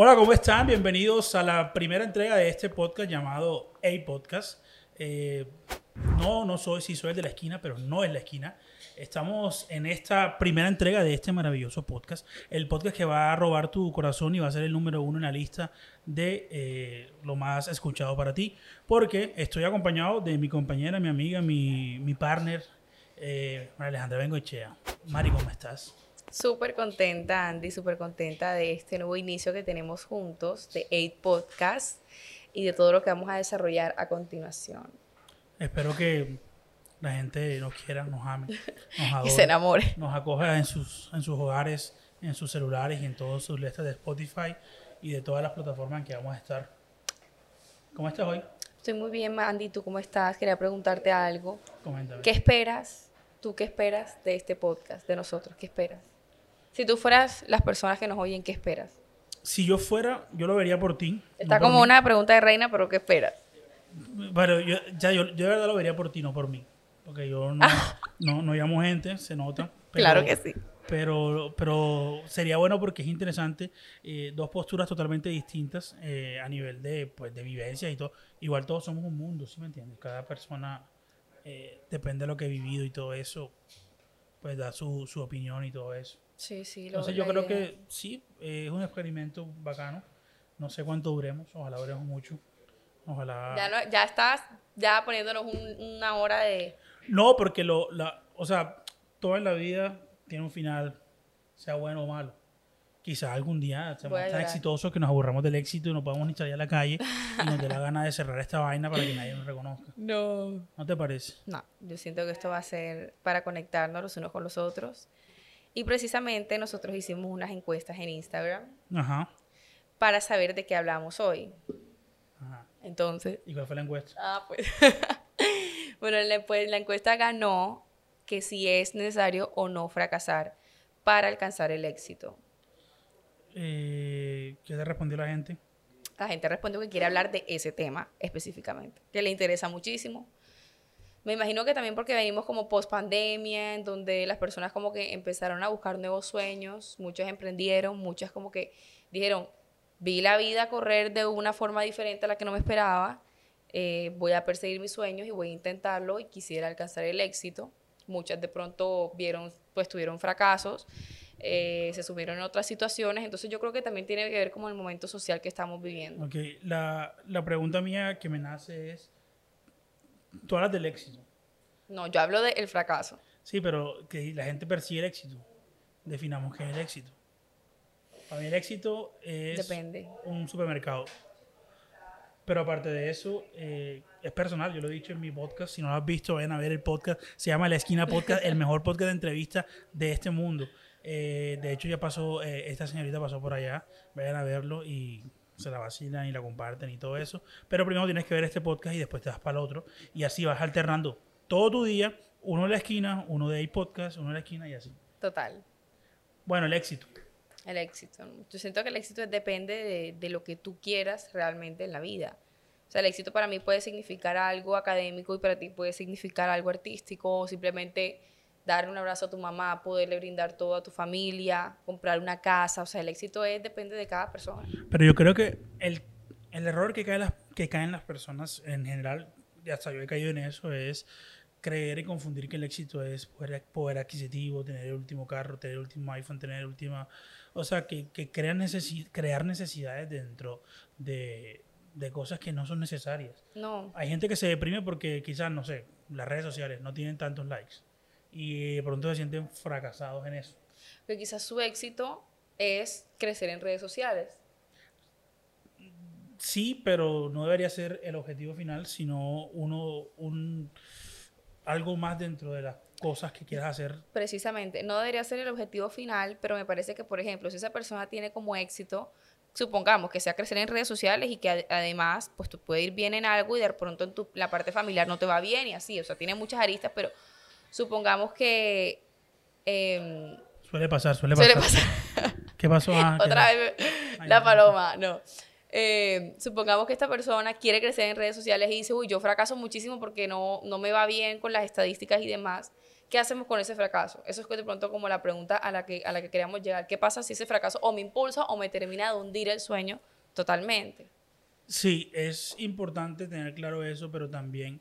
Hola, ¿cómo están? Bienvenidos a la primera entrega de este podcast llamado A Podcast. Eh, no, no soy, sí soy el de la esquina, pero no es la esquina. Estamos en esta primera entrega de este maravilloso podcast. El podcast que va a robar tu corazón y va a ser el número uno en la lista de eh, lo más escuchado para ti. Porque estoy acompañado de mi compañera, mi amiga, mi, mi partner, eh, Alejandra Bengoechea. Mari, ¿cómo estás? Súper contenta, Andy, súper contenta de este nuevo inicio que tenemos juntos, de Eight Podcast y de todo lo que vamos a desarrollar a continuación. Espero que la gente nos quiera, nos ame, nos adore, y se enamore. nos acoja en sus, en sus hogares, en sus celulares y en todas sus listas de Spotify y de todas las plataformas en que vamos a estar. ¿Cómo estás hoy? Estoy muy bien, Andy. ¿Tú cómo estás? Quería preguntarte algo. Coméntame. ¿Qué esperas? ¿Tú qué esperas de este podcast, de nosotros? ¿Qué esperas? Si tú fueras las personas que nos oyen, ¿qué esperas? Si yo fuera, yo lo vería por ti. Está no como una pregunta de reina, pero ¿qué esperas? Pero yo, ya, yo, yo de verdad lo vería por ti, no por mí. Porque yo no, no, no llamo gente, se nota. pero- claro que sí. Pero, pero sería bueno porque es interesante. eh, dos posturas totalmente distintas eh, a nivel de, pues, de vivencia y todo. Igual todos somos un mundo, ¿sí me entiendes? Cada persona, eh, depende de lo que ha vivido y todo eso, pues da su, su opinión y todo eso. Sí, sí. Entonces yo creo idea. que sí, eh, es un experimento bacano. No sé cuánto duremos, ojalá duremos mucho. Ojalá... Ya, no- ya estás ya poniéndonos un- una hora de... No, porque lo, la, o sea, todo en la vida tiene un final, sea bueno o malo. Quizás algún día seamos tan exitosos que nos aburramos del éxito y no podamos salir a la calle y nos dé la gana de cerrar esta vaina para que nadie nos reconozca. No. ¿No te parece? No, yo siento que esto va a ser para conectarnos los unos con los otros. Y precisamente nosotros hicimos unas encuestas en Instagram Ajá. para saber de qué hablamos hoy. Ajá. Entonces, ¿Y cuál fue la encuesta? ah, pues. bueno, la, pues, la encuesta ganó que si es necesario o no fracasar para alcanzar el éxito. Eh, ¿Qué te respondió la gente? La gente respondió que quiere hablar de ese tema específicamente, que le interesa muchísimo. Me imagino que también porque venimos como post pandemia, en donde las personas como que empezaron a buscar nuevos sueños, muchos emprendieron, muchas como que dijeron, vi la vida correr de una forma diferente a la que no me esperaba, eh, voy a perseguir mis sueños y voy a intentarlo y quisiera alcanzar el éxito. Muchas de pronto vieron, pues tuvieron fracasos, eh, se sumieron en otras situaciones, entonces yo creo que también tiene que ver como el momento social que estamos viviendo. Ok, la, la pregunta mía que me nace es, tú hablas del éxito. No, yo hablo del fracaso. Sí, pero que la gente persigue el éxito. Definamos qué es el éxito. Para mí el éxito es Depende. un supermercado. Pero aparte de eso, eh, es personal. Yo lo he dicho en mi podcast. Si no lo has visto, vayan a ver el podcast. Se llama La Esquina Podcast, el mejor podcast de entrevista de este mundo. Eh, de hecho, ya pasó, eh, esta señorita pasó por allá. Vayan a verlo y se la vacilan y la comparten y todo eso. Pero primero tienes que ver este podcast y después te vas para el otro. Y así vas alternando todo tu día. Uno en la esquina, uno de ahí podcast, uno en la esquina y así. Total. Bueno, el éxito. El éxito. Yo siento que el éxito depende de, de lo que tú quieras realmente en la vida. O sea, el éxito para mí puede significar algo académico y para ti puede significar algo artístico o simplemente darle un abrazo a tu mamá, poderle brindar todo a tu familia, comprar una casa. O sea, el éxito es, depende de cada persona. Pero yo creo que el, el error que, cae las, que caen las personas en general, ya hasta yo he caído en eso, es creer y confundir que el éxito es poder, poder adquisitivo, tener el último carro, tener el último iPhone, tener el último... O sea, que, que crean necesi- crear necesidades dentro de, de cosas que no son necesarias. No. Hay gente que se deprime porque quizás, no sé, las redes sociales no tienen tantos likes y de pronto se sienten fracasados en eso. Que quizás su éxito es crecer en redes sociales. Sí, pero no debería ser el objetivo final, sino uno, un, algo más dentro de las cosas que quieras hacer. Precisamente, no debería ser el objetivo final, pero me parece que, por ejemplo, si esa persona tiene como éxito, supongamos que sea crecer en redes sociales y que ad- además, pues tú puedes ir bien en algo y de pronto en tu, la parte familiar no te va bien y así, o sea, tiene muchas aristas, pero supongamos que... em, Suele pasar, suele suele pasar. pasar. ¿Qué pasó? Ah, Otra ¿qué- vez Ay, la paloma, no. Eh, supongamos que esta persona quiere crecer en redes sociales y dice, uy, yo fracaso muchísimo porque no, no me va bien con las estadísticas y demás. ¿qué hacemos con ese fracaso? Eso es de pronto como la pregunta a la que, a la que queríamos llegar. ¿Qué pasa si ese fracaso o me impulsa o me termina de hundir el sueño totalmente? Sí, es importante tener claro eso, pero también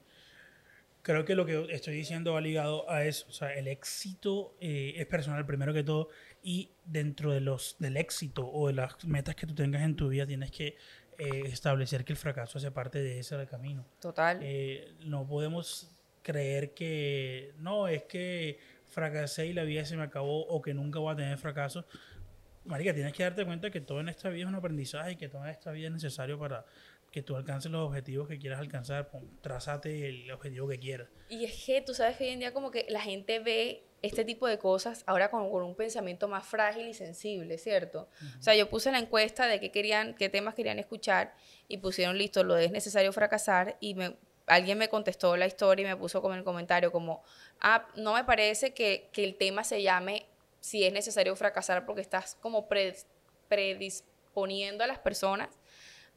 creo que lo que estoy diciendo va ligado a eso. O sea, el éxito eh, es personal primero que todo y dentro de los, del éxito o de las metas que tú tengas en tu vida tienes que eh, establecer que el fracaso hace parte de ese camino. Total. Eh, no podemos creer que no, es que fracasé y la vida se me acabó o que nunca voy a tener fracaso. Marica, tienes que darte cuenta que todo en esta vida es un aprendizaje y que toda esta vida es necesario para que tú alcances los objetivos que quieras alcanzar. Trazate el objetivo que quieras. Y es que tú sabes que hoy en día como que la gente ve este tipo de cosas ahora con, con un pensamiento más frágil y sensible, ¿cierto? O sea, yo puse la encuesta de qué querían, qué temas querían escuchar y pusieron listo, lo de es necesario fracasar y me, alguien me contestó la historia y me puso como en el comentario como, ah, no me parece que, que el tema se llame si es necesario fracasar porque estás como predisponiendo a las personas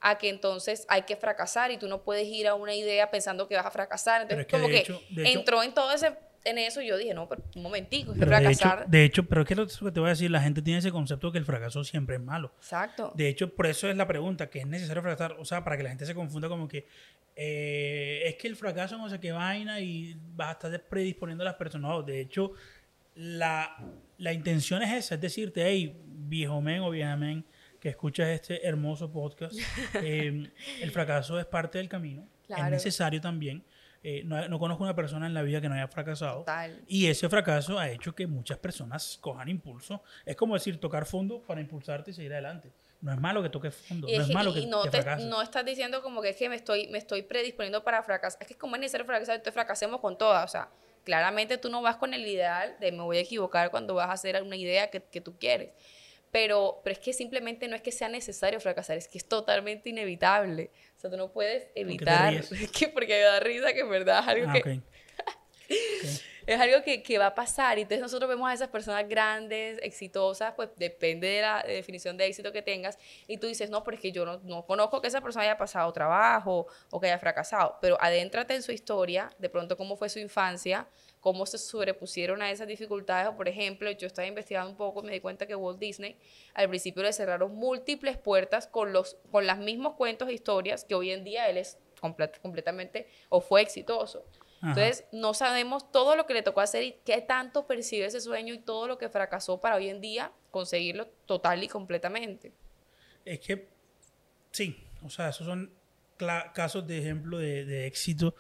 a que entonces hay que fracasar y tú no puedes ir a una idea pensando que vas a fracasar. Entonces, como que entró en todo ese en eso yo dije, no, pero un momentico, pero fracasar. De hecho, pero ¿qué es lo que te voy a decir? La gente tiene ese concepto que el fracaso siempre es malo. Exacto. De hecho, por eso es la pregunta, que es necesario fracasar, o sea, para que la gente se confunda como que eh, es que el fracaso no sé qué vaina y vas a estar predisponiendo a las personas. No, de hecho, la, la intención es esa, es decirte, hey, viejo men o vieja men, que escuchas este hermoso podcast, eh, el fracaso es parte del camino, es necesario también eh, no, conozco una persona en la vida que no haya fracasado. Y ese fracaso ha hecho que muchas personas cojan impulso. Es como decir, tocar fondo para impulsarte y seguir adelante. No es malo que toques fondo, no es, malo que, no, no estás diciendo como que es que me estoy, me estoy predisponiendo para fracasar. Es que como es necesario fracasar, entonces fracasemos con todas. O sea, claramente tú no vas con el ideal de me voy a equivocar cuando vas a hacer una idea que, que tú quieres pero, pero es que simplemente no es que sea necesario fracasar, es que es totalmente inevitable. O sea, tú no puedes evitar, es que porque me da risa que en verdad es algo ah, que... Es algo que, que, va a pasar. Y entonces nosotros vemos a esas personas grandes, exitosas, pues depende de la definición de éxito que tengas. Y tú dices, no, pero es que yo no, no, conozco que esa persona haya pasado trabajo o que haya fracasado. Pero adéntrate en su historia, de pronto cómo fue su infancia, cómo se sobrepusieron a esas dificultades. Por ejemplo, yo estaba investigando un poco y me di cuenta que Walt Disney al principio le cerraron múltiples puertas con los con los mismos cuentos e historias que hoy en día él es completamente o fue exitoso. Entonces, no sabemos todo lo que le tocó hacer y qué tanto percibe ese sueño y todo lo que fracasó para hoy en día conseguirlo total y completamente. Es que, sí, o sea, esos son casos de ejemplo de, de éxito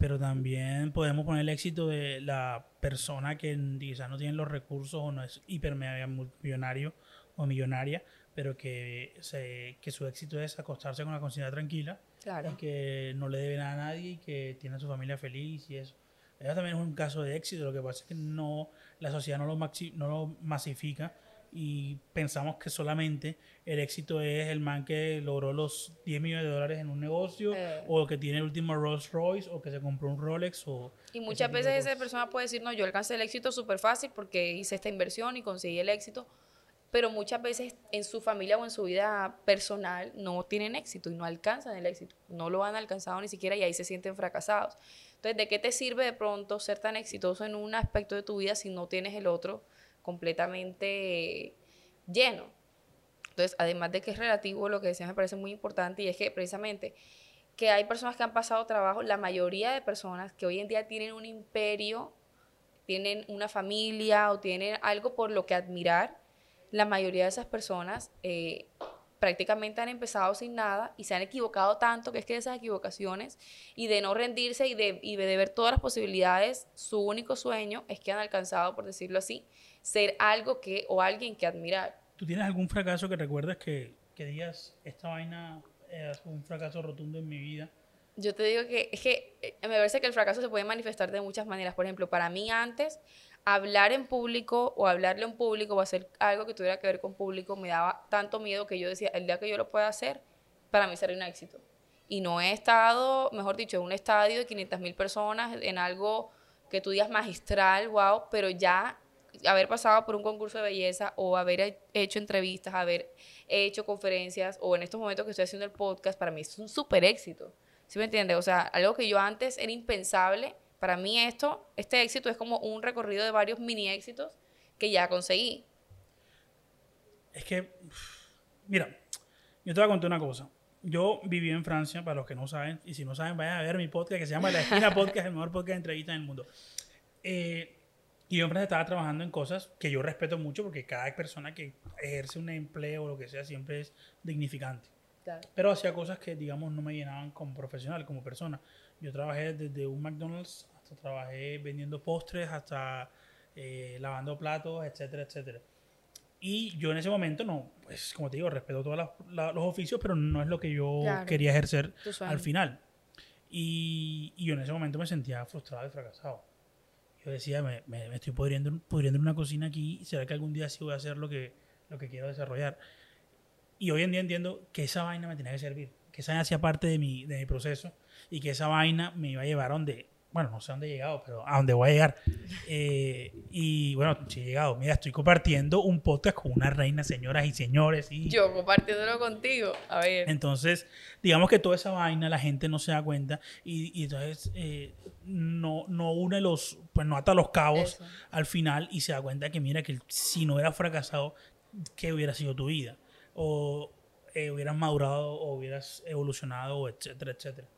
pero también podemos poner el éxito de la persona que quizás no tiene los recursos o no es hipermillonario o millonaria, pero que, se, que su éxito es acostarse con la conciencia tranquila claro. y que no le debe nada a nadie y que tiene a su familia feliz y eso. Eso también es un caso de éxito, lo que pasa es que no, la sociedad no lo, no lo masifica y pensamos que solamente el éxito es el man que logró los 10 millones de dólares en un negocio eh. o que tiene el último Rolls Royce o que se compró un Rolex o y muchas veces esa persona puede decir no yo alcancé el éxito súper fácil porque hice esta inversión y conseguí el éxito pero muchas veces en su familia o en su vida personal no tienen éxito y no alcanzan el éxito no lo han alcanzado ni siquiera y ahí se sienten fracasados. Entonces de qué te sirve de pronto ser tan exitoso en un aspecto de tu vida si no tienes el otro completamente lleno. Entonces, además de que es relativo, lo que decías me parece muy importante y es que precisamente que hay personas que han pasado trabajo, la mayoría de personas que hoy en día tienen un imperio, tienen una familia o tienen algo por lo que admirar, la mayoría de esas personas eh, prácticamente han empezado sin nada y se han equivocado tanto que es que esas equivocaciones y de no rendirse y de, y de ver todas las posibilidades, su único sueño es que han alcanzado, por decirlo así, ser algo que o alguien que admirar. ¿Tú tienes algún fracaso que recuerdas que, que digas, esta vaina es un fracaso rotundo en mi vida? Yo te digo que es que eh, me parece que el fracaso se puede manifestar de muchas maneras. Por ejemplo, para mí antes, hablar en público o hablarle en público o hacer algo que tuviera que ver con público me daba tanto miedo que yo decía, el día que yo lo pueda hacer, para mí sería un éxito. Y no he estado, mejor dicho, en un estadio de 500 mil personas, en algo que tú digas magistral, wow, pero ya haber pasado por un concurso de belleza o haber hecho entrevistas, haber hecho conferencias o en estos momentos que estoy haciendo el podcast, para mí es un súper éxito. ¿Sí me entiendes? O sea, algo que yo antes era impensable, Para mí esto, este éxito es como un recorrido de varios mini éxitos que ya conseguí. Es que, mira, yo te voy a contar una cosa. Yo viví en Francia, para los que no saben, y si no saben, vayan a ver mi podcast que se llama La Esquina Podcast, el mejor podcast de entrevistas en el mundo. Eh, y yo estaba trabajando en cosas que yo respeto mucho porque cada persona que ejerce un empleo o lo que sea siempre es dignificante. Claro. Pero hacía cosas que, digamos, no me llenaban como profesional, como persona. Yo trabajé desde un McDonald's hasta trabajé vendiendo postres, hasta eh, lavando platos, etcétera, etcétera. Y yo en ese momento no, pues como te digo, respeto todos los, oficios, pero no es lo que yo Claro. quería ejercer al final. Y, y yo en ese momento me sentía frustrado y fracasado. Yo decía, me, estoy pudriendo, pudriendo en una cocina aquí, ¿será que algún día sí voy a hacer lo que, lo que quiero desarrollar? Y hoy en día entiendo que esa vaina me tenía que servir, que esa vaina hacía parte de mi, de mi proceso y que esa vaina me iba a llevar a donde, bueno, no sé a dónde he llegado, pero a dónde voy a llegar. Eh, y bueno, sí he llegado. Mira, estoy compartiendo un podcast con una reina, señoras y señores. Y, Yo compartiéndolo contigo. A ver. entonces, digamos que toda esa vaina la gente no se da cuenta y, y entonces eh, no, no une los, pues no ata los cabos Eso. al final y se da cuenta que mira que si no hubieras fracasado, ¿qué hubiera sido tu vida? O eh, hubieras madurado o hubieras evolucionado, etcétera, etcétera.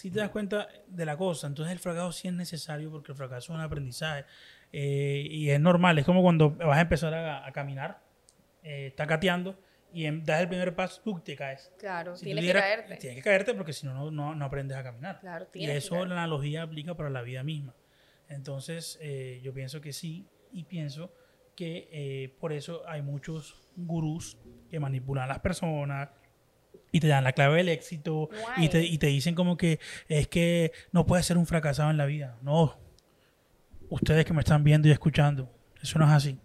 Si te das cuenta de la cosa, entonces el fracaso sí es necesario porque el fracaso es un aprendizaje eh, y es normal, es como cuando vas a empezar a, a caminar, eh, estás gateando y em- das el primer paso, tú te caes. Claro, Si tienes que caerte. Tienes que caerte porque si no, no- no, aprendes a caminar. Claro, Y eso la analogía aplica para la vida misma. Entonces, eh, yo pienso que sí y pienso que eh, por eso hay muchos gurús que manipulan a las personas y te dan la clave del éxito y te, y te dicen como que es que no puedes ser un fracasado en la vida. No. Ustedes que me están viendo y escuchando, eso no es así.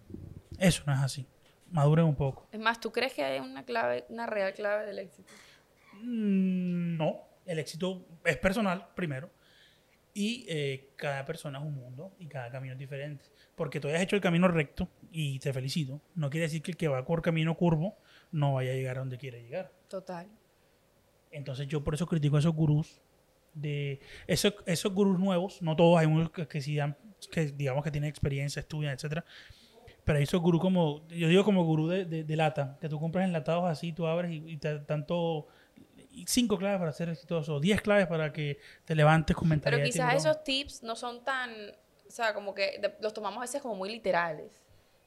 Eso no es así. Maduren un poco. Es más, ¿tú crees que hay una clave, una real clave del éxito? Mm, No, el éxito es personal primero y eh, cada persona es un mundo y cada camino es diferente. Porque tú hayas hecho el camino recto y te felicito, no quiere decir que el que va por camino curvo no vaya a llegar a donde quiere llegar. Total. Entonces yo por eso critico a esos gurús de esos, esos gurús nuevos, no todos, hay unos que, que sí dan, que digamos que tienen experiencia, estudian, etcétera. Pero hay esos gurús como, yo digo como gurú de, de, de lata, que tú compras enlatados así, tú abres y, y te y cinco claves para ser exitoso, diez claves para que te levantes con Pero mentalidad de quizás esos tips no son tan, o sea, como que los tomamos a veces como muy literales.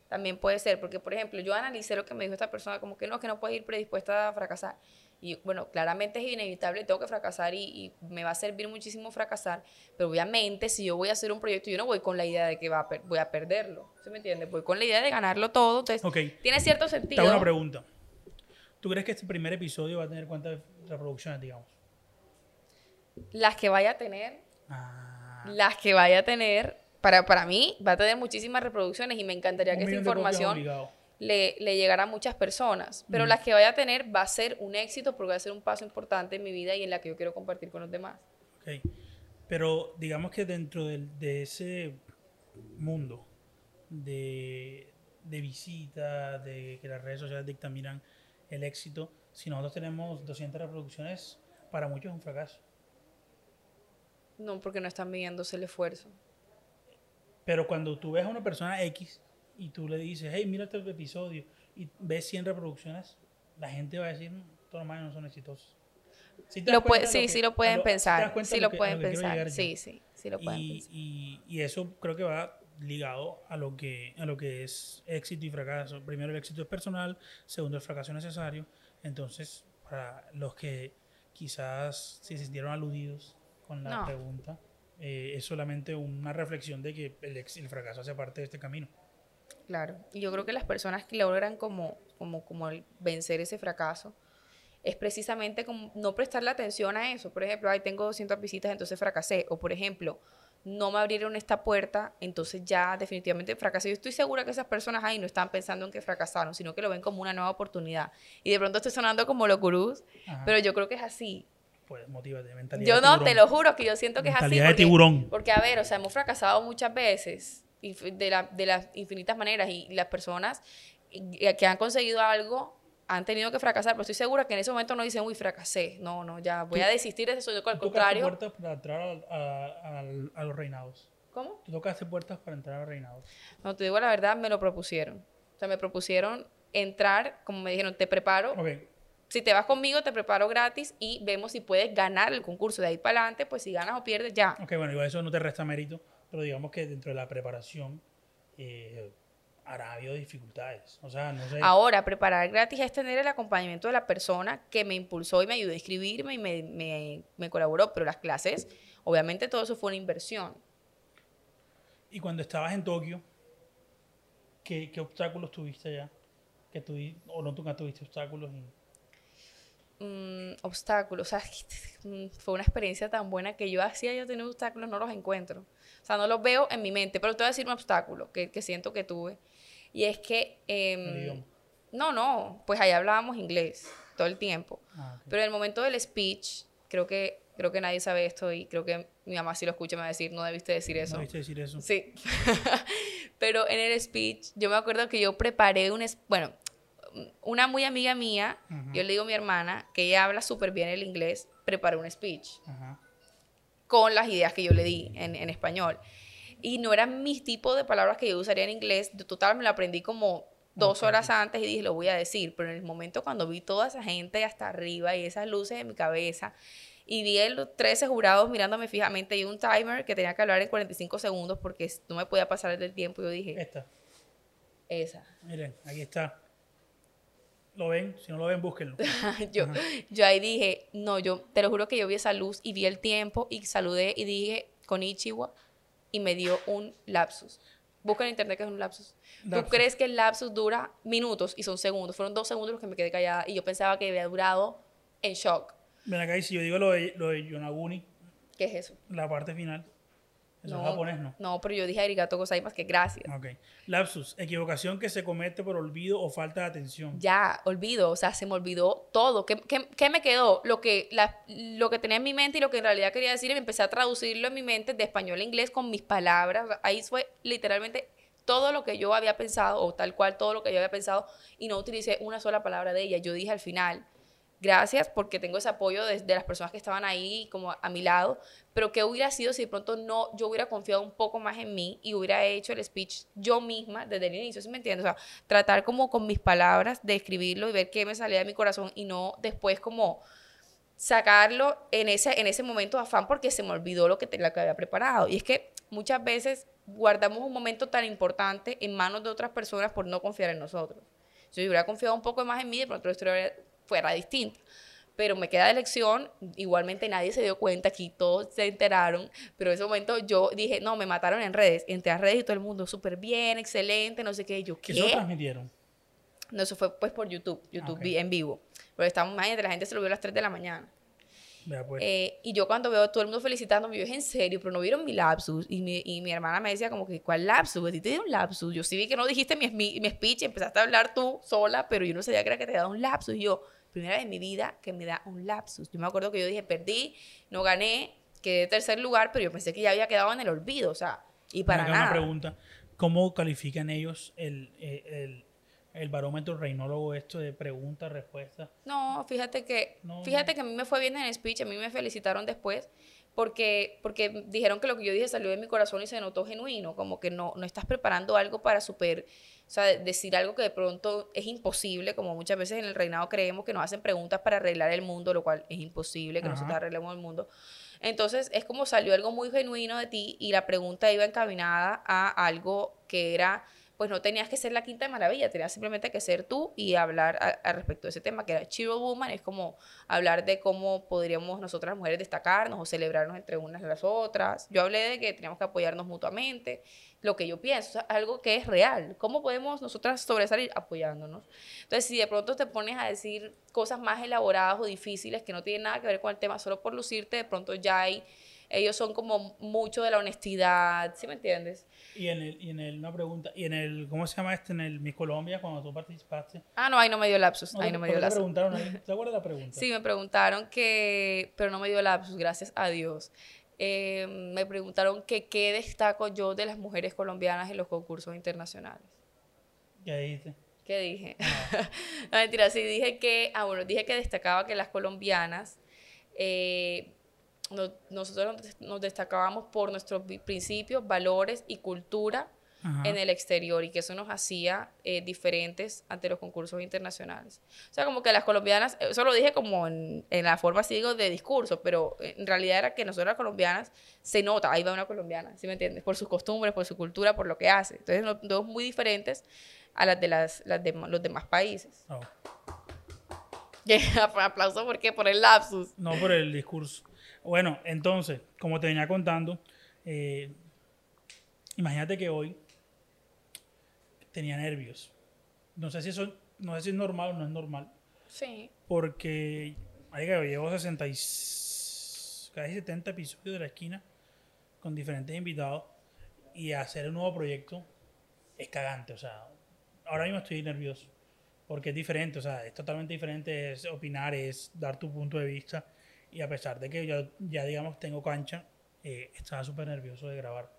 También puede ser, porque por ejemplo, yo analicé lo que me dijo esta persona, como que no, que no puedes ir predispuesta a fracasar. Y bueno, claramente es inevitable, tengo que fracasar y, y me va a servir muchísimo fracasar, pero obviamente si yo voy a hacer un proyecto, yo no voy con la idea de que va a per- voy a perderlo, ¿se me entiende? Voy con la idea de ganarlo todo, entonces tiene cierto Te sentido. hago una pregunta. ¿Tú crees que este primer episodio va a tener cuántas reproducciones, digamos? Las que vaya a tener, Ah, las que vaya a tener, para, para mí va a tener muchísimas reproducciones y me encantaría un que esta de información le, le llegará a muchas personas, pero las que vaya a tener va a ser un éxito porque va a ser un paso importante en mi vida y en la que yo quiero compartir con los demás. Ok. Pero digamos que dentro del- de ese mundo de, de visitas, de que las redes sociales dictaminan el éxito, si nosotros tenemos 200 reproducciones, para muchos es un fracaso. No, porque no están midiéndose el esfuerzo. Pero cuando tú ves a una persona X y tú le dices, hey, mira este episodio, y ves 100 reproducciones, la gente va a decir, "Mm, todos los manes no son exitosos. ¿Sí Lo puede- sí, que- sí lo pueden ¿te das pensar. Sí de lo que- pueden pensar. Sí, sí, sí lo pueden y, pensar. y- y eso creo que va ligado a lo que a lo que es éxito y fracaso. Primero el éxito es personal, segundo el fracaso es necesario. Entonces, para los que quizás se sintieron aludidos con la No. pregunta, eh, es solamente una reflexión de que el, ex- el fracaso hace parte de este camino. Claro. Y yo creo que las personas que logran como, como, como el vencer ese fracaso es precisamente como no prestarle atención a eso. Por ejemplo, ay, tengo 200 visitas, entonces fracasé. O por ejemplo, no me abrieron esta puerta, entonces ya definitivamente fracasé. Yo estoy segura que esas personas ahí no están pensando en que fracasaron, sino que lo ven como una nueva oportunidad. Y de pronto estoy sonando como los gurús, Ajá. pero yo creo que es así. Pues motívate, mentalidad Yo de no, tiburón. te lo juro que yo siento que es así. Mentalidad de Porque, tiburón. porque, a ver, o sea, hemos fracasado muchas veces de, la- de las infinitas maneras y las personas eh, que han conseguido algo han tenido que fracasar, pero estoy segura que en ese momento no dicen, uy, fracasé. No, no, ya voy a desistir de ese sueño. Al ¿Tú tocaste contrario. puertas para entrar a, a- a los reinados? ¿Cómo? ¿Tú tocaste puertas para entrar a los reinados? No, te digo la verdad, me lo propusieron. O sea, me propusieron entrar, como me dijeron, te preparo. Ok, Si te vas conmigo, te preparo gratis y vemos si puedes ganar el concurso. De ahí para adelante, pues si ganas o pierdes, ya. ok, bueno, igual eso no te resta mérito, pero digamos que dentro de la preparación eh, habrá habido dificultades. O sea, no sé. Ahora, preparar gratis es tener el acompañamiento de la persona que me impulsó y me ayudó a escribirme y me, me, me colaboró. Pero las clases, obviamente todo eso fue una inversión. Y cuando estabas en Tokio, ¿qué, qué obstáculos tuviste allá? Que tuvi- ¿O no nunca tuviste obstáculos? Y- Mm, obstáculos, o sea, mm, fue una experiencia tan buena que yo hacía yo tener obstáculos, no los encuentro. O sea, no los veo en mi mente, pero te voy a decir un obstáculo que, que siento que tuve. Y es que... idioma. no, no, pues ahí hablábamos inglés todo el tiempo. Ah. Pero en el momento del speech, creo que, creo que nadie sabe esto y creo que mi mamá si lo escucha me va a decir, no debiste decir eso. ¿No viste decir eso? Sí. Pero en el speech, yo me acuerdo que yo preparé un... Bueno, una muy amiga mía, yo le digo a mi hermana, que ella habla súper bien el inglés, preparó un speech con las ideas que yo le di en, en español. Y no eran mis tipos de palabras que yo usaría en inglés. Total me lo aprendí como dos horas antes y dije, lo voy a decir. Pero en el momento cuando vi toda esa gente hasta arriba y esas luces en mi cabeza y vi a los 13 jurados mirándome fijamente y un timer que tenía que hablar en 45 segundos porque no me podía pasar del tiempo, yo dije, Esta. esa. Miren, aquí está. ¿Lo ven? Si no lo ven, búsquenlo. yo, yo ahí dije, no, yo te lo juro que yo vi esa luz y vi el tiempo y saludé y dije con Ichiwa y me dio un lapsus. Busca en internet que es un lapsus. ¿Tú crees que el lapsus dura minutos y son segundos? Fueron dos segundos los que me quedé callada y yo pensaba que había durado en shock. Ven acá y si yo digo lo de, lo de Yonaguni, ¿Qué es eso? la parte final. Eso es japonés, ¿no? No, pero yo dije arigato gozaimasu, que gracias. Ok. Lapsus, equivocación que se comete por olvido o falta de atención. Ya, olvido, o sea, se me olvidó todo. ¿Qué, qué- qué me quedó? Lo que, la- lo que tenía en mi mente y lo que en realidad quería decir, y me empecé a traducirlo en mi mente de español a inglés con mis palabras. Ahí fue literalmente todo lo que yo había pensado, o tal cual todo lo que yo había pensado, y no utilicé una sola palabra de ella. Yo dije al final, gracias porque tengo ese apoyo de, las personas que estaban ahí como a mi lado, pero ¿qué hubiera sido si de pronto no, yo hubiera confiado un poco más en mí y hubiera hecho el speech yo misma desde el inicio, ¿sí me entiendes? O sea, tratar como con mis palabras de escribirlo y ver qué me salía de mi corazón y no después como sacarlo en ese, en ese momento de afán porque se me olvidó lo que, lo que había preparado. Y es que muchas veces guardamos un momento tan importante en manos de otras personas por no confiar en nosotros. Si yo hubiera confiado un poco más en mí, de pronto la historia fuera distinta. Pero me queda de lección, igualmente nadie se dio cuenta, aquí todos se enteraron, pero en ese momento yo dije, no, me mataron en redes, entré a redes y todo el mundo súper bien, excelente, no sé qué, yo, ¿Qué eso ¿qué? transmitieron? No, eso fue pues por YouTube, YouTube ok. vi- en vivo. Pero estamos, imagínate, la gente se lo vio a las 3 de la mañana. Pues. Eh, y yo cuando veo a todo el mundo felicitándome, yo es en serio, pero no vieron mi lapsus. Y mi, y mi hermana me decía como que, ¿cuál lapsus? ¿A ti te dio un lapsus? Yo sí vi que no dijiste mi, mi, mi speech, empezaste a hablar tú sola, pero yo no sabía que era que te daba un lapsus. Y yo, primera vez en mi vida que me da un lapsus. Yo me acuerdo que yo dije, perdí, no gané, quedé tercer lugar, pero yo pensé que ya había quedado en el olvido, o sea, y para acá nada. Una pregunta. ¿Cómo califican ellos el, el, el- el barómetro reinólogo esto de preguntas, respuestas? No, fíjate que, No. fíjate que a mí me fue bien en el speech, a mí me felicitaron después, porque, porque dijeron que lo que yo dije salió de mi corazón y se notó genuino, como que no, no estás preparando algo para super, o sea, decir algo que de pronto es imposible, como muchas veces en el reinado creemos que nos hacen preguntas para arreglar el mundo, lo cual es imposible que Ajá. nosotros arreglemos el mundo. Entonces es como salió algo muy genuino de ti y la pregunta iba encaminada a algo que era, pues no tenías que ser la quinta maravilla, tenías simplemente que ser tú y hablar a- al respecto de ese tema, que era Cheer Woman, es como hablar de cómo podríamos nosotras mujeres destacarnos o celebrarnos entre unas y las otras. Yo hablé de que teníamos que apoyarnos mutuamente, lo que yo pienso, o algo que es real. ¿Cómo podemos nosotras sobresalir apoyándonos? Entonces, si de pronto te pones a decir cosas más elaboradas o difíciles que no tienen nada que ver con el tema, solo por lucirte, de pronto ya hay, ellos son como mucho de la honestidad, ¿sí me entiendes? Y en el, y en el, una pregunta, y en el, ¿cómo se llama este? En el Miss Colombia, cuando tú participaste. Ah, no, ahí no me dio lapsus, ahí te- no me ¿por dio qué te lapsus. preguntaron ahí? ¿Te acuerdas la pregunta? Sí, me preguntaron que, pero no me dio lapsus, gracias a Dios. Eh, me preguntaron que qué destaco yo de las mujeres colombianas en los concursos internacionales. ¿Qué dijiste? ¿Qué dije? no, mentira, sí dije que, ah, bueno, dije que destacaba que las colombianas, eh, no- nosotros nos- destacábamos por nuestros principios, valores y cultura Ajá. en el exterior y que eso nos hacía eh, diferentes ante los concursos internacionales. O sea, como que las colombianas, eso lo dije como en, en la forma así digo de discurso, pero en realidad era que nosotros las colombianas se nota, ahí va una colombiana, ¿sí me entiendes? Por sus costumbres, por su cultura, por lo que hace. Entonces, no- dos muy diferentes a las de las, las de los demás países. Oh, aplauso porque por el lapsus. no por el discurso. Bueno, entonces, como te venía contando, eh, imagínate que hoy tenía nervios. No sé si eso, no sé si es normal o no es normal. Sí. Porque, marica, yo llevo 60 y, casi 70 episodios de la esquina con diferentes invitados y hacer un nuevo proyecto es cagante. O sea, ahora mismo estoy nervioso porque es diferente, o sea, es totalmente diferente, es opinar, es dar tu punto de vista y a pesar de que yo ya, digamos, tengo cancha, eh, estaba súper nervioso de grabar.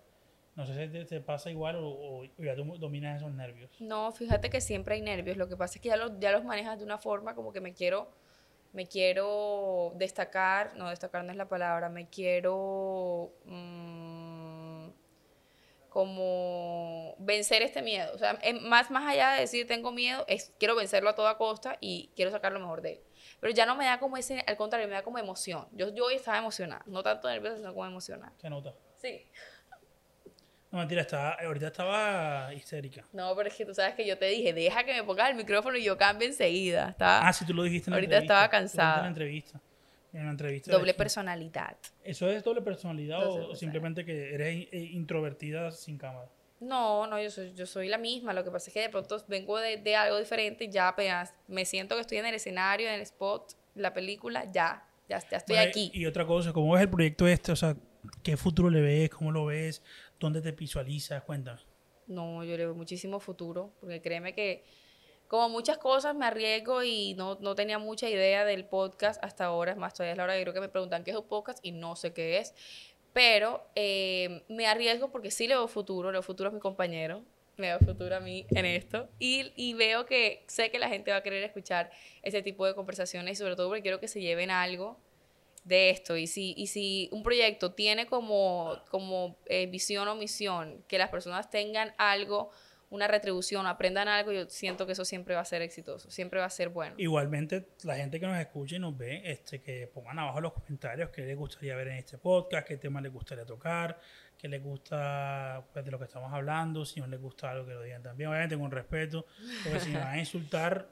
No sé si te, pasa igual o, ya tú dominas esos nervios. No, fíjate que siempre hay nervios. Lo que pasa es que ya los, ya los manejas de una forma como que me quiero, me quiero destacar, no, destacar no es la palabra, me quiero mm, como vencer este miedo. O sea, más, más allá de decir tengo miedo, es quiero vencerlo a toda costa y quiero sacar lo mejor de él. Pero ya no me da como ese, al contrario, me da como emoción. Yo, yo hoy estaba emocionada, no tanto nerviosa, sino como emocionada. Se nota. Sí. No, mentira, estaba, ahorita estaba histérica. No, pero es que tú sabes que yo te dije, deja que me pongas el micrófono y yo cambio enseguida. Estaba Ah, sí, tú lo dijiste en la Ahorita entrevista. estaba lo dijiste cansada. En la entrevista. En la entrevista. doble personalidad. ¿Eso es doble personalidad o- o simplemente que eres eh, introvertida sin cámara? No, no, yo soy, yo soy la misma. Lo que pasa es que de pronto vengo de, de algo diferente y ya apenas me siento que estoy en el escenario, en el spot, la película, ya, ya, ya estoy Bueno, aquí. Y, y otra cosa, ¿cómo ves el proyecto este? O sea, ¿qué futuro le ves? ¿Cómo lo ves? ¿Dónde te visualizas? Cuéntame. No, yo le veo muchísimo futuro, porque créeme que como muchas cosas me arriesgo y no, no tenía mucha idea del podcast hasta ahora, es más, todavía es la hora que creo que me preguntan qué es un podcast y no sé qué es, pero eh, me arriesgo porque sí le veo futuro, le veo futuro a mi compañero, me veo futuro a mí en esto y, y veo que sé que la gente va a querer escuchar ese tipo de conversaciones y sobre todo porque quiero que se lleven algo de esto y si, y si un proyecto tiene como, como eh, visión o misión que las personas tengan algo, una retribución, aprendan algo, yo siento que eso siempre va a ser exitoso, siempre va a ser bueno. Igualmente, la gente que nos escucha y nos ve, este, que pongan abajo en los comentarios qué les gustaría ver en este podcast, qué tema les gustaría tocar, qué les gusta pues, de lo que estamos hablando, si no les gusta algo que lo digan también, obviamente con respeto, porque si me van a insultar,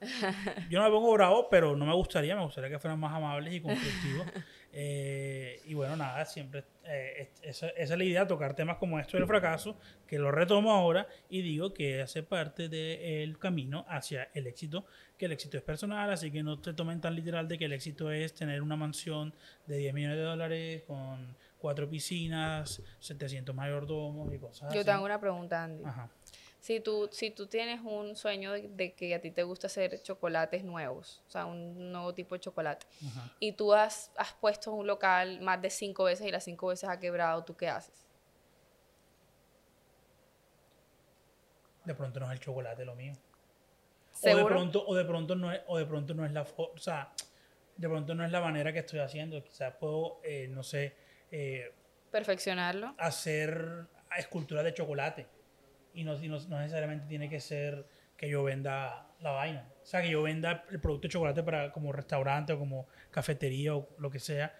yo no me pongo bravo, pero no me gustaría, me gustaría que fueran más amables y constructivos. Eh, y bueno, nada, siempre eh, es- esa, esa es la idea, tocar temas como esto del fracaso, que lo retomo ahora y digo que hace parte del camino hacia el éxito, que el éxito es personal, así que no te tomen tan literal de que el éxito es tener una mansión de 10 millones de dólares con cuatro piscinas, 700 mayordomos y cosas Yo así. te hago una pregunta, Andy. Ajá. Si tú, si tú tienes un sueño de, de que a ti te gusta hacer chocolates nuevos, o sea, un nuevo tipo de chocolate, y tú has, has puesto un local más de cinco veces y las cinco veces ha quebrado, ¿tú qué haces? De pronto no es el chocolate lo mío. O de ¿Seguro? pronto, o de pronto no es, o de pronto no es la o sea, de pronto no es la manera que estoy haciendo. Quizás puedo, eh, no sé, eh, Perfeccionarlo. hacer esculturas de chocolate. Y no, y no- no necesariamente tiene que ser que yo venda la vaina. O sea, que yo venda el producto de chocolate para como restaurante o como cafetería o lo que sea,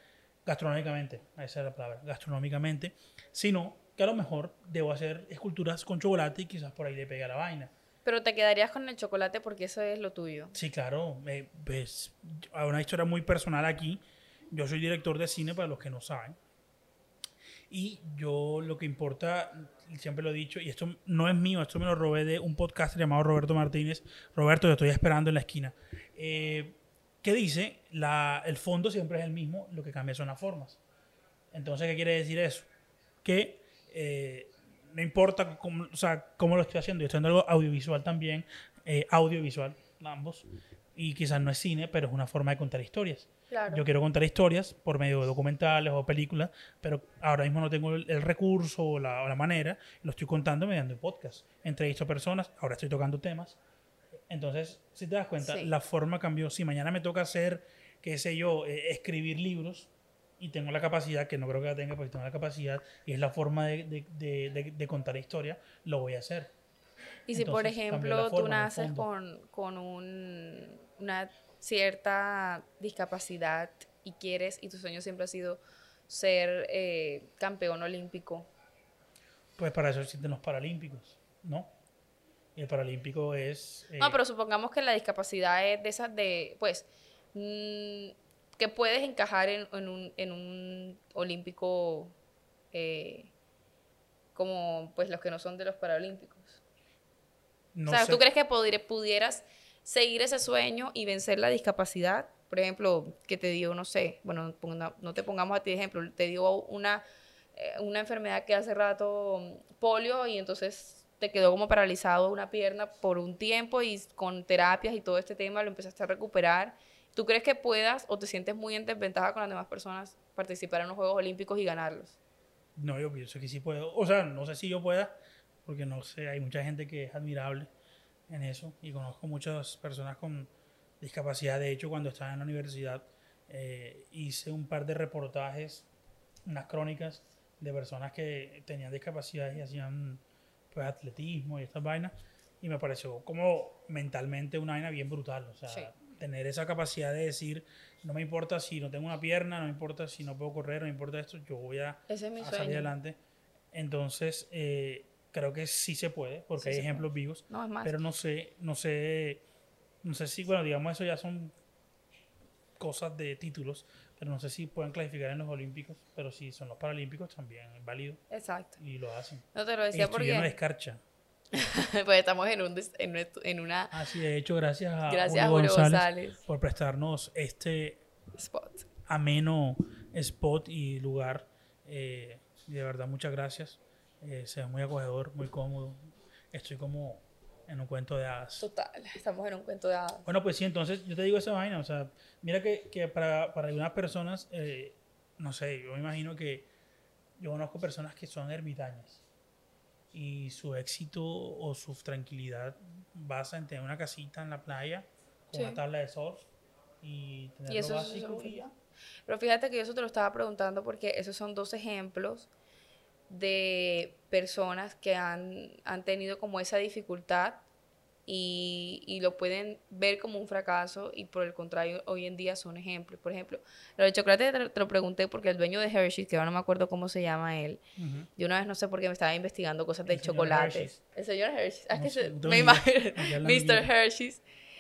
gastronómicamente. Esa es la palabra, gastronómicamente. Sino que a lo mejor debo hacer esculturas con chocolate y quizás por ahí le pega la vaina. Pero te quedarías con el chocolate porque eso es lo tuyo. Sí, claro. eh, pues, hay una historia muy personal aquí. Yo soy director de cine, para los que no saben. Y yo lo que importa, siempre lo he dicho, y esto no es mío, esto me lo robé de un podcast llamado Roberto Martínez. Roberto, te estoy esperando en la esquina. Eh, que dice, el fondo siempre es el mismo, lo que cambia son las formas. Entonces, ¿qué quiere decir eso? Que eh, no importa cómo, o sea, cómo lo estoy haciendo, yo estoy haciendo algo audiovisual también, eh, audiovisual, ambos, y quizás no es cine, pero es una forma de contar historias. Claro. Yo quiero contar historias por medio de documentales o películas, pero ahora mismo no tengo el, el recurso o la, o la manera, lo estoy contando mediante podcast. Entrevisto personas, ahora estoy tocando temas, Entonces, si te das cuenta, Sí. la forma cambió. Si mañana me toca hacer, qué sé yo, eh, escribir libros y tengo la capacidad, que no creo que la tenga, porque tengo la capacidad y es la forma de, de- de- de- contar historia, lo voy a hacer. Y si, por Entonces, ejemplo, tú forma, el naces con, con un- una cierta discapacidad y quieres, y tu sueño siempre ha sido ser eh, campeón olímpico, Pues para eso existen los Paralímpicos, ¿no? El Paralímpico es... eh, No, pero supongamos que la discapacidad es de esas de, pues, mm, que puedes encajar en, en un, en un olímpico eh, como, pues, los que no son de los paralímpicos. No o sea, sé- ¿tú crees que podri- pudieras seguir ese sueño y vencer la discapacidad? Por ejemplo, que te dio, no sé, bueno, no te pongamos a ti de ejemplo, te dio una, eh, una enfermedad que hace rato polio y entonces te quedó como paralizado una pierna por un tiempo y con terapias y todo este tema lo empezaste a recuperar. ¿Tú crees que puedas o te sientes muy en desventaja con las demás personas participar en los Juegos Olímpicos y ganarlos? No, yo pienso que sí puedo. O sea, no sé si yo pueda, porque no sé, hay mucha gente que es admirable en eso y conozco muchas personas con discapacidad. De hecho, cuando estaba en la universidad, eh, hice un par de reportajes, unas crónicas de personas que tenían discapacidad y hacían pues, atletismo y estas vainas. Y me pareció como mentalmente una vaina bien brutal. O sea, Sí. tener esa capacidad de decir, no me importa si no tengo una pierna, no me importa si no puedo correr, no me importa esto, yo voy a es a salir adelante. Entonces, eh, creo que sí se puede, porque Sí hay ejemplos vivos, No, es más. pero no sé, no sé, no sé si, bueno, digamos, eso ya son cosas de títulos, pero no sé si pueden clasificar en los Olímpicos, pero si son los Paralímpicos también es válido Exacto. y lo hacen. No te lo decía estoy porque escarcha. pues estamos en, un, en, en una Ah, sí, de hecho, gracias a Gracias, Julio Julio González, González. por prestarnos este spot. ameno spot y lugar. Eh, de verdad, muchas gracias. Eh, se ve muy acogedor, muy cómodo. Estoy como en un cuento de hadas. Total, estamos en un cuento de hadas. Bueno, pues sí, entonces yo te digo esa vaina. O sea, mira que, que para, para algunas personas, eh, no sé, yo me imagino que yo conozco personas que son ermitañas y su éxito o su tranquilidad basa en tener una casita en la playa con Sí. una tabla de surf y tener Y eso lo básico y ya. Pero fíjate que yo eso te lo estaba preguntando porque esos son dos ejemplos de personas que han, han tenido como esa dificultad y, y lo pueden ver como un fracaso y por el contrario hoy en día son ejemplos. Por ejemplo, lo del chocolate te, lo- te lo pregunté porque el dueño de Hershey, que ahora no me acuerdo cómo se llama él, Ujú. yo una vez no sé por qué me estaba investigando cosas El del chocolate. Hershey's. El señor Hershey. Ah, No que sé, me imagino. Mr.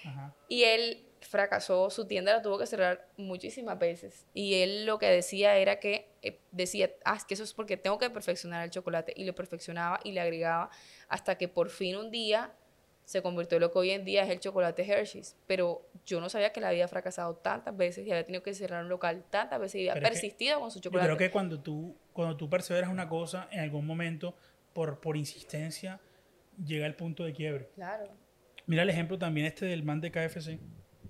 Ajá. Y él fracasó, su tienda la tuvo que cerrar muchísimas veces. Y él lo que decía era que, eh, decía, ah, es que eso es porque tengo que perfeccionar el chocolate. Y lo perfeccionaba y le agregaba hasta que por fin un día se convirtió en lo que hoy en día es el chocolate Hershey's. Pero yo no sabía que le había fracasado tantas veces y había tenido que cerrar un local tantas veces y había Pero es que persistido con su Yo chocolate. creo que cuando tú, cuando tú perseveras una cosa, en algún momento, por, por insistencia, llega el punto de quiebre. Claro. Mira el ejemplo también este del man de KFC.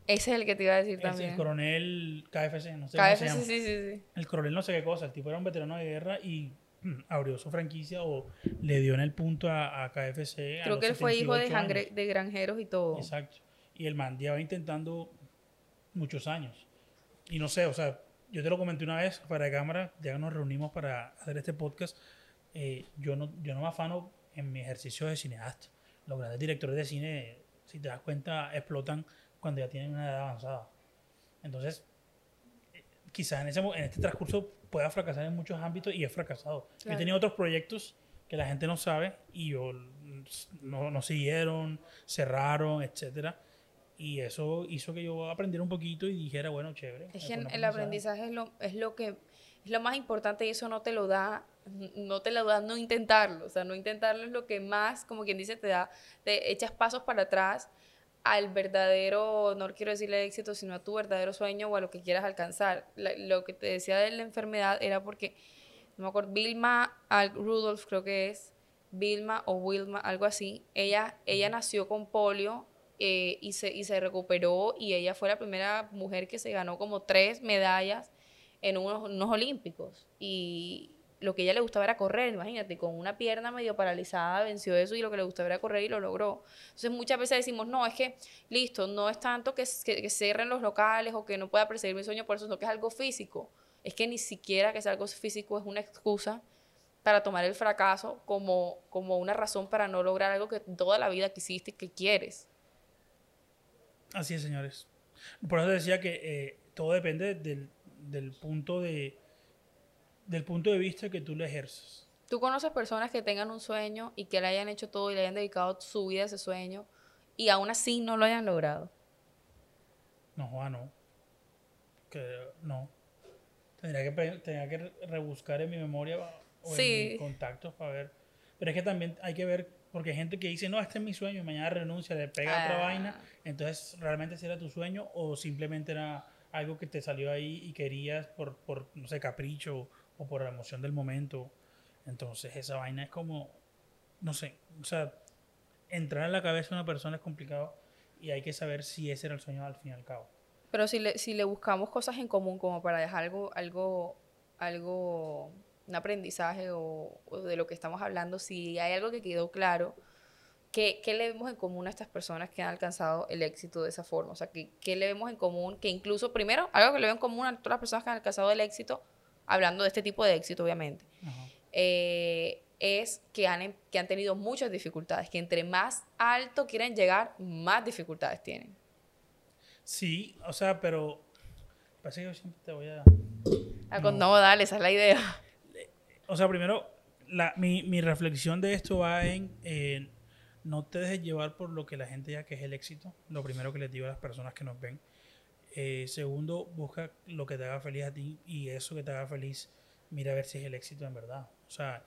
Ese es el que te iba a decir Es también. el coronel KFC, no sé cómo se KFC, llama. sí, sí, sí. El coronel no sé qué cosa, el tipo era un veterano de guerra y mm, abrió su franquicia o le dio en el punto a, a KFC. a Creo los que él fue hijo de, 78 años. jangre- de granjeros y todo. Exacto. Y el man lleva intentando muchos años. Y no sé, o sea, yo te lo comenté una vez para cámara, ya que nos reunimos para hacer este podcast. eh, yo, no, yo no me afano en mi ejercicio de cineasta. Los grandes directores de cine, si te das cuenta, explotan cuando ya tienen una edad avanzada. Entonces, quizás en, ese, en este transcurso pueda fracasar en muchos ámbitos y he fracasado. Yo he Claro. tenido otros proyectos que la gente no sabe y yo no, no siguieron, cerraron, etcétera. Y eso hizo que yo aprendiera un poquito y dijera, bueno, chévere. Es que el aprendizaje es lo, es lo que es lo más importante y eso no te lo da, no te lo da no intentarlo. O sea, no intentarlo es lo que más, como quien dice, te da, te echas pasos para atrás al verdadero, no quiero decirle éxito, sino a tu verdadero sueño o a lo que quieras alcanzar. La- lo que te decía de la enfermedad era porque, no me acuerdo, Vilma Al- Rudolph creo que es, Vilma o Wilma, algo así, ella, ella nació con polio eh, y, se, y se recuperó y ella fue la primera mujer que se ganó como tres medallas en unos, unos olímpicos. Y, lo que ella le gustaba era correr, imagínate, con una pierna medio paralizada venció eso y lo que le gustaba era correr y lo logró. Entonces muchas veces decimos, no, es que, listo, no es tanto que, que, cierren los locales o que no pueda perseguir mi sueño por eso, sino que es algo físico. Es que ni siquiera que sea algo físico es una excusa para tomar el fracaso como, como una razón para no lograr algo que toda la vida quisiste y que quieres. Así es, señores. Por eso decía que eh, todo depende del, del punto de del punto de vista que tú le ejerces. ¿Tú conoces personas que tengan un sueño y que le hayan hecho todo y le hayan dedicado su vida a ese sueño y aún así no lo hayan logrado? No, Juan, no. Que, no. Tendría que, tendría que rebuscar en mi memoria o en mis contactos para ver. Pero es que también hay que ver, porque hay gente que dice, no, este es mi sueño, y mañana renuncia, le pega otra ah. vaina. Entonces, ¿realmente si era tu sueño o simplemente era algo que te salió ahí y querías por, por no sé, capricho o por la emoción del momento. Entonces esa vaina es como, no sé, o sea, entrar en la cabeza de una persona es complicado y hay que saber si ese era el sueño al fin y al cabo. Pero si le, si le buscamos cosas en común como para dejar algo, algo, algo, un aprendizaje o, de lo que estamos hablando, si hay algo que quedó claro, ¿qué, ¿qué, le vemos en común a estas personas que han alcanzado el éxito de esa forma? O sea, ¿qué, ¿qué le vemos en común? Que incluso, primero, algo que le veo en común a todas las personas que han alcanzado el éxito hablando de este tipo de éxito, obviamente, eh, es que han, em, que han tenido muchas dificultades, que entre más alto quieren llegar, más dificultades tienen. Sí, o sea, pero parece que yo siempre te voy a... Ah, no, dale, esa es la idea. O sea, primero, la, mi, mi, reflexión de esto va en eh, no te dejes llevar por lo que la gente ya que es el éxito. Lo primero que les digo a las personas que nos ven eh, segundo, busca lo que te haga feliz a ti y eso que te haga feliz, mira a ver si es el éxito en verdad. O sea,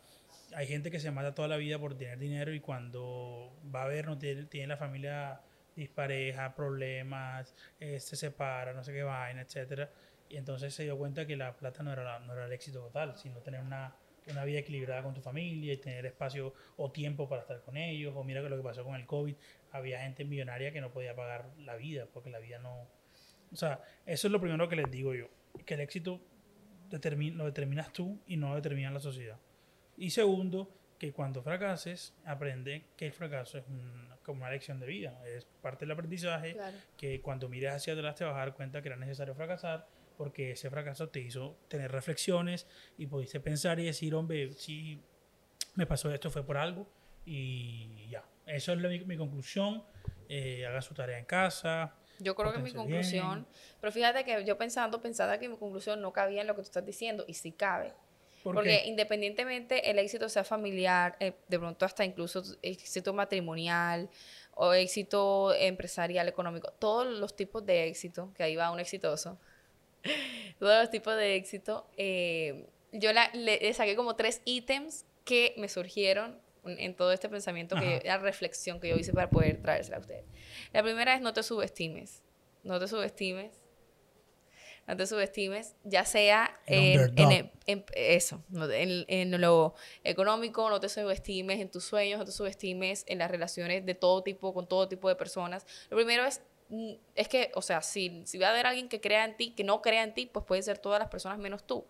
hay gente que se mata toda la vida por tener dinero y cuando va a ver, no tiene, tiene la familia dispareja, problemas, eh, se separa, no sé qué vaina, etcétera. Y entonces se dio cuenta que la plata no era, no era el éxito total, sino tener una, una vida equilibrada con tu familia y tener espacio o tiempo para estar con ellos. O mira que lo que pasó con el COVID, había gente millonaria que no podía pagar la vida porque la vida no, o sea, eso es lo primero que les digo yo, que el éxito lo determinas tú y no lo determina la sociedad. Y segundo, que cuando fracases, aprende que el fracaso es como una lección de vida, es parte del aprendizaje, que cuando mires hacia atrás te vas a dar cuenta que era necesario fracasar, porque ese fracaso te hizo tener reflexiones y pudiste pensar y decir, hombre, si me pasó esto fue por algo y ya. Eso es mi, conclusión. Eh, haga su tarea en casa, yo creo que mi conclusión, pero fíjate que yo pensando, pensaba que mi conclusión no cabía en lo que tú estás diciendo, y sí cabe. Porque independientemente el éxito sea familiar, eh, de pronto hasta incluso éxito matrimonial o éxito empresarial, económico, todos los tipos de éxito, que ahí va un exitoso, todos los tipos de éxito, eh, yo le, saqué como tres ítems que me surgieron en todo este pensamiento, que la reflexión que yo hice para poder traérsela a ustedes. La primera es no te subestimes, no te subestimes, no te subestimes, ya sea en, eso, en, lo económico, no te subestimes en tus sueños, no te subestimes en las relaciones de todo tipo, con todo tipo de personas. Lo primero es, es que, o sea, si, si va a haber alguien que crea en ti, que no crea en ti, pues puede ser todas las personas menos tú.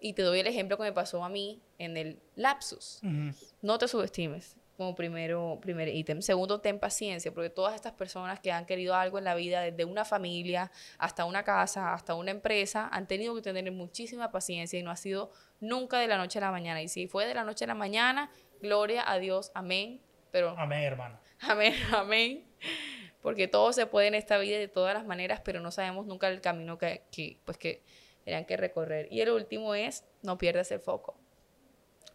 Y te doy el ejemplo que me pasó a mí en el lapsus. No te subestimes como primero, primer ítem. Segundo, ten paciencia, porque todas estas personas que han querido algo en la vida, desde una familia hasta una casa, hasta una empresa, han tenido que tener muchísima paciencia y no ha sido nunca de la noche a la mañana. Y si fue de la noche a la mañana, gloria a Dios, amén. Pero, amén, hermano. Amén, amén. Porque todo se puede en esta vida de todas las maneras, pero no sabemos nunca el camino que, que pues que tendrán que recorrer. Y el último es, no pierdas el foco.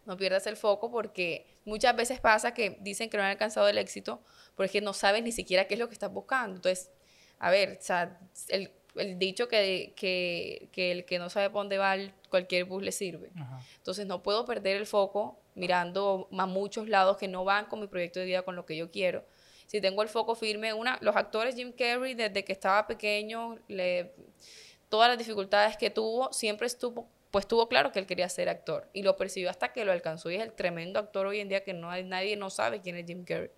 No pierdas el foco porque muchas veces pasa que dicen que no han alcanzado el éxito porque no sabes ni siquiera qué es lo que estás buscando. Entonces, a ver, o sea, el, el dicho que, que, que, el que no sabe por dónde va, cualquier bus le sirve. Entonces, no puedo perder el foco mirando a muchos lados que no van con mi proyecto de vida, con lo que yo quiero. Si tengo el foco firme, una, los actores Jim Carrey, desde que estaba pequeño, le todas las dificultades que tuvo, siempre estuvo, pues tuvo claro que él quería ser actor y lo percibió hasta que lo alcanzó y es el tremendo actor hoy en día que no hay, nadie no sabe quién es Jim Carrey.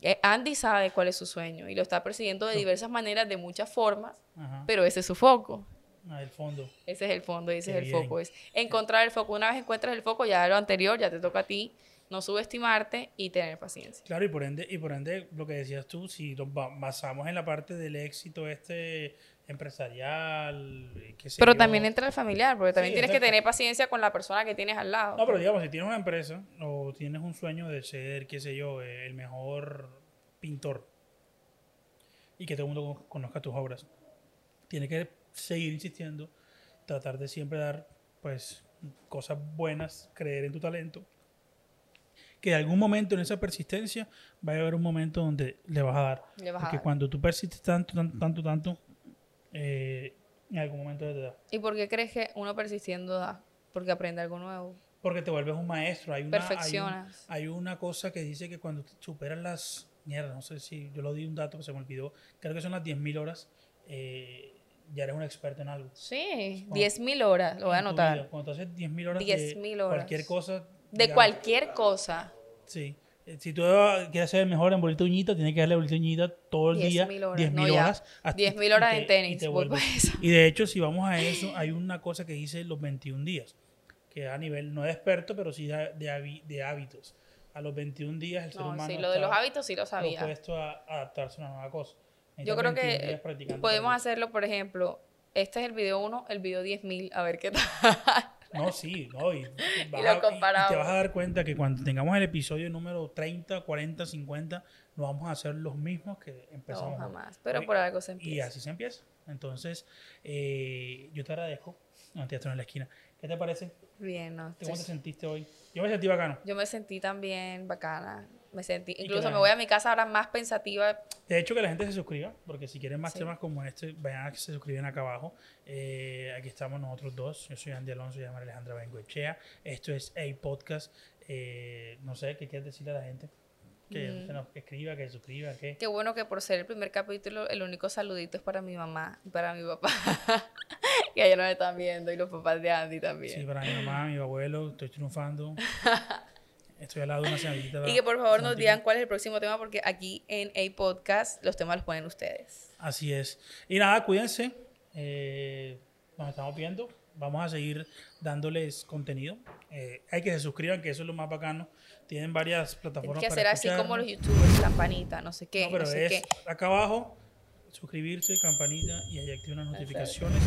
Eh, Andy sabe cuál es su sueño y lo está persiguiendo de diversas maneras, de muchas formas, pero ese es su foco. Ah, el fondo. Ese es el fondo ese Qué es el bien. foco. Es encontrar el foco. Una vez encuentras el foco, ya lo anterior, ya te toca a ti no subestimarte y tener paciencia. Claro, y por ende, y por ende lo que decías tú, si nos ba- basamos en la parte del éxito este empresarial, eh, Pero yo. también entra el familiar, porque también Sí, tienes que tener paciencia con la persona que tienes al lado. No, pero digamos, si tienes una empresa o tienes un sueño de ser, qué sé yo, eh, el mejor pintor y que todo el mundo con- conozca tus obras, tienes que seguir insistiendo, tratar de siempre dar, pues, cosas buenas, creer en tu talento. Que en algún momento en esa persistencia va a haber un momento donde le vas a dar. Le vas a Porque dar. cuando tú persistes tanto, tanto, tanto, tanto, eh, en algún momento te da. ¿Y por qué crees que uno persistiendo da? Porque aprende algo nuevo. Porque te vuelves un maestro. Hay una, hay un- Perfeccionas. Hay, una cosa que dice que cuando superas las. Mierda, no sé si yo lo di un dato que se me olvidó. Creo que son las 10.000 horas. eh, ya eres un experto en algo. Sí, Cuando- 10.000 horas, lo voy a anotar. vida. Cuando tú haces 10.000 horas. 10.000 de horas. Cualquier cosa. De digamos, cualquier cosa. Sí. Eh, Si tú quieres ser el mejor en bolita uñita, tienes que darle bolita uñita todo el día. 10.000 horas. 10.000 no, ya. horas. hasta- 10.000 y horas en y tenis. eso. Y de hecho, si vamos a eso, hay una cosa que dice los 21 días, que a nivel no de experto, pero sí de, de, de hábitos. A los 21 días el ser No, humano sí, lo de los hábitos sí lo sabía. propuesto a adaptarse a una nueva cosa. Yo creo 21 días que podemos para hacerlo, por ejemplo, este es el video 1, el video 10.000, a ver qué tal. No, sí, no. Y, vas lo a- y- y comparamos. te vas a dar cuenta que cuando tengamos el episodio número 30, 40, 50, no vamos a hacer los mismos que empezamos. No, jamás. Pero por algo se Y empieza. así se empieza. Entonces, eh, yo te agradezco. No, te en la esquina. ¿Qué te parece? Bien, ¿no? ¿Cómo te sentiste hoy? Yo me sentí bacano. Yo me sentí también bacana. Me sentí, incluso me voy a mi casa ahora más pensativa. De hecho, que la gente se suscriba, porque si quieren más Sí. temas como este, vayan a que se suscriben acá abajo. Eh, aquí estamos nosotros dos. Yo soy Andy Alonso y llamo Alejandra Bengoechea. Esto es A Podcast. Eh, no sé, ¿qué quieres decirle a la gente? Que, Mm. se nos escriba, que se suscriba, que... Qué bueno que por ser el primer capítulo, el único saludito es para mi mamá y para mi papá. que ellos nos están viendo y los papás de Andy también. Sí, para mi mamá, mi abuelo, estoy triunfando. Estoy al lado de una señorita. y que por favor nos digan cuál es el próximo tema porque aquí en A Podcast los temas los ponen ustedes. Así es. Y nada, cuídense. Eh, nos estamos viendo. Vamos a seguir dándoles contenido. Eh, hay que se suscriban, que eso es lo más bacano. Tienen varias plataformas que para hacer así como los youtubers, campanita, no sé qué, No, no, pero sé es qué. acá abajo, suscribirse, campanita y ahí activen las notificaciones.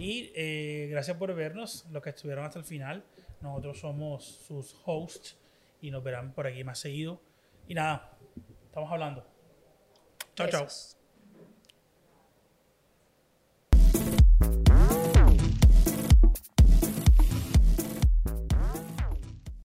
Y eh, gracias por vernos, los que estuvieron hasta el final. Nosotros somos sus hosts y nos verán por aquí más seguido. Y nada, estamos hablando. Chao, chao.